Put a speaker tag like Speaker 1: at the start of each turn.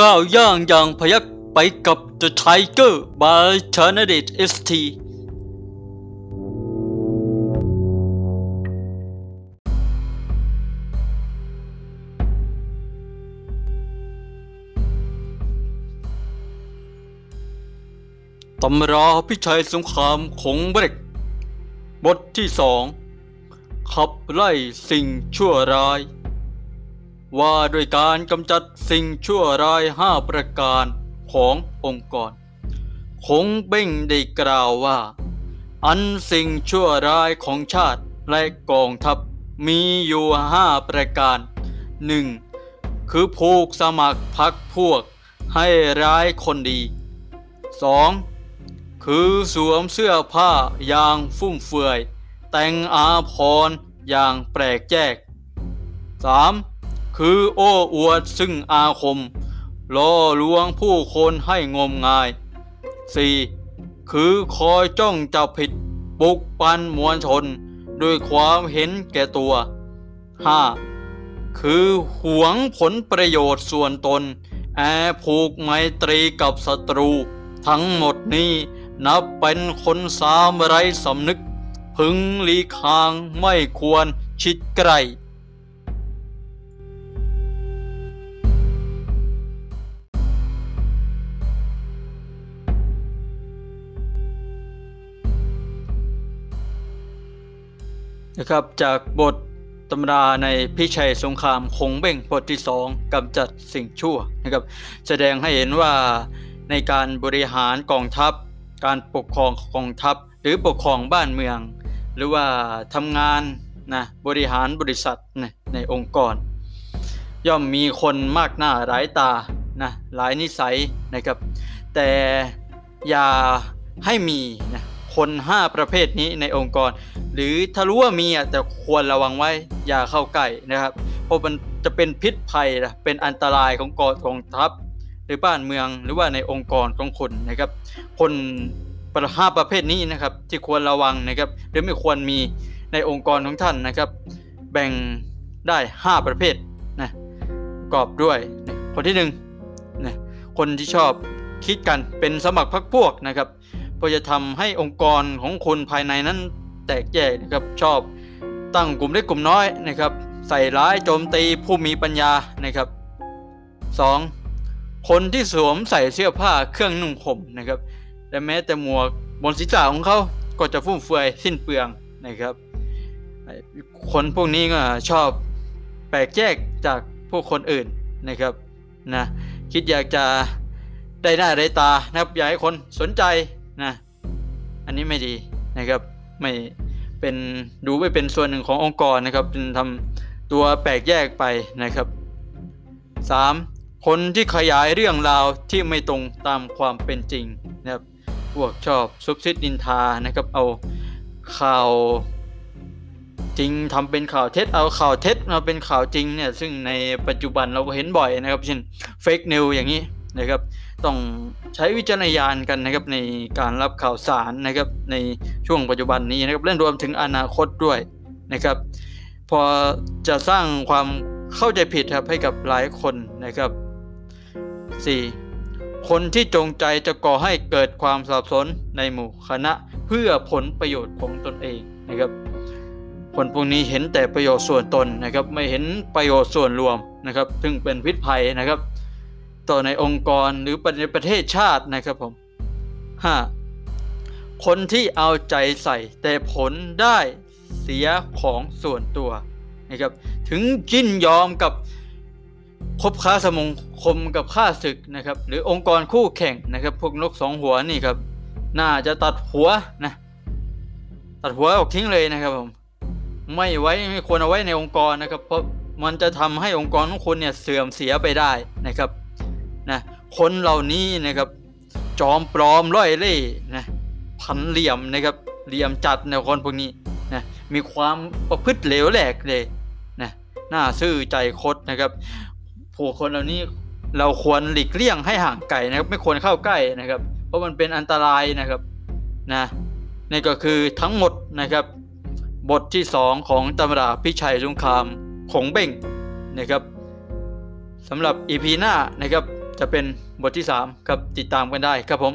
Speaker 1: ก้าวย่างอย่างพยักไปกับ The Tiger by c h a n a d i t ST ตำราพิชัยสงครามของเบรกบทที่สองขับไล่สิ่งชั่วร้าย ว่าด้วยการกำจัดสิ่งชั่วร้ายห้าประการขององค์กร คงเบ้งได้กล่าวว่า อันสิ่งชั่วร้ายของชาติและกองทัพมีอยู่ห้าประการหนึ่งคือผูกสมัครพักพวกให้ร้ายคนดีสองคือสวมเสื้อผ้าอย่างฟุ่มเฟือย แต่งอาพรอย่างแปลกแยก 3. คือโอ้อวดซึ่งอาคม ล่อลวงผู้คนให้งมงาย 4. คือคอยจ้องจับผิดปุกปันมวลชนด้วยความเห็นแก่ตัว 5. คือหวงผลประโยชน์ส่วนตน แอบผูกไมตรีกับศัตรู ทั้งหมดนี้นับเป็นคนสามไรสำนึก พึงหลีคางไม่ควรชิดไกล นะครับจากบทตำราในพิชัยสงครามคงเบ่งบทที่สองกำจัดสิ่งชั่วนะครับแสดงให้เห็นว่าในการบริหารกองทัพ การปกครองกองทัพ หรือปกครองบ้านเมือง หรือว่าทำงานนะบริหารบริษัทนะในองค์กร ย่อมมีคนมากหน้าหลายตานะหลายนิสัยนะครับ แต่อย่าให้มีนะ คน 5 ประเภทนี้ในองค์กร หรือถ้ารู้ว่ามีอะแต่ควรระวังไว้อย่าเข้าใกล้นะครับ เพราะมันจะเป็นพิษภัยนะเป็นอันตรายของกองกองทัพ หรือบ้านเมืองหรือว่าในองค์กรของคนนะครับ คนประห้าประเภทนี้นะครับ ที่ควรระวังนะครับ หรือไม่ควรมีในองค์กรของท่านนะครับ แบ่งได้ 5 ประเภทนะประกอบด้วยคนที่1นะคนที่ชอบคิดกันเป็นสมัครพรรคพวกนะครับ ก็จะทำให้องค์กรของคนภายในนั้นแตกแยกนะครับชอบ ตั้งกลุ่มเล็กกลุ่มน้อยนะครับ ใส่ร้ายโจมตีผู้มีปัญญานะครับ 2. คนที่สวมใส่เสื้อผ้าเครื่องนุ่งห่มนะครับและแม้แต่หมวกบนศีรษะของเขาก็จะฟุ่มเฟือยสิ้นเปลืองนะครับ คนพวกนี้ก็ชอบแปลกแยกจากพวกคนอื่นนะครับนะคิดอยากจะได้หน้าได้ตานะครับอยากให้คนสนใจ นะ อันนี้ไม่ดีนะครับไม่เป็นดูไม่เป็นส่วนหนึ่งขององค์กรนะครับเป็นทำตัวแปลกแยกไปนะครับ 3. คนที่ขยายเรื่องราวที่ไม่ตรงตามความเป็นจริงนะครับพวกชอบซุบซิดดินทานะครับเอาข่าวจริงทำเป็นข่าวเท็จเอาข่าวเท็จมาเป็นข่าวจริงเนี่ยซึ่งในปัจจุบันเราก็เห็นบ่อยนะครับ เช่นเฟกนิวอย่างนี้ นะครับ ต้องใช้วิจารณญาณกันนะครับในการรับข่าวสารนะครับในช่วงปัจจุบันนี้นะครับเรื่องรวมถึงอนาคตด้วยนะครับ พอจะสร้างความเข้าใจผิดครับให้กับหลายคนนะครับ 4. คนที่จงใจจะก่อให้เกิดความสับสนในหมู่คณะเพื่อผลประโยชน์ของตนเองนะครับ คนพวกนี้เห็นแต่ประโยชน์ส่วนตนนะครับ ไม่เห็นประโยชน์ส่วนรวมนะครับ ซึ่งเป็นพิษภัยนะครับ ต่อในองค์กรหรือในประเทศชาตินะครับผม 5. คนที่เอาใจใส่ แต่ผลได้เสียของส่วนตัวนะครับถึงยินยอมกับคบค้าสมงคมกับข้าศึกนะครับ หรือองค์กรคู่แข่งนะครับ พวกนกสองหัวนี่ครับ น่าจะตัดหัวนะตัดหัวออกทิ้งเลยนะครับผมไม่ไว้ไม่ควรเอาไว้ในองค์กรนะครับ เพราะมันจะทำให้องค์กรของคุณเนี่ยเสื่อมเสียไปได้นะครับ นะคนเหล่านี้นะครับ จอมปลอมร้อยเล่นะพันเหลี่ยมนะครับเหลี่ยมจัดในคนพวกนี้นะมีความประพฤติเหลวแหลกเลยนะน่าซื่อใจคดนะครับผู้คนเหล่านี้เราควรหลีกเลี่ยงให้ห่างไกลนะครับ ไม่ควรเข้าใกล้นะครับ เพราะมันเป็นอันตรายนะครับนะนี่ก็คือทั้งหมดนะครับ บทที่ 2 ของตำราพิชัยสงครามของเบ่งนะครับสำหรับอีพีหน้านะครับ จะเป็นบทที่สามครับติดตามกันได้ครับผม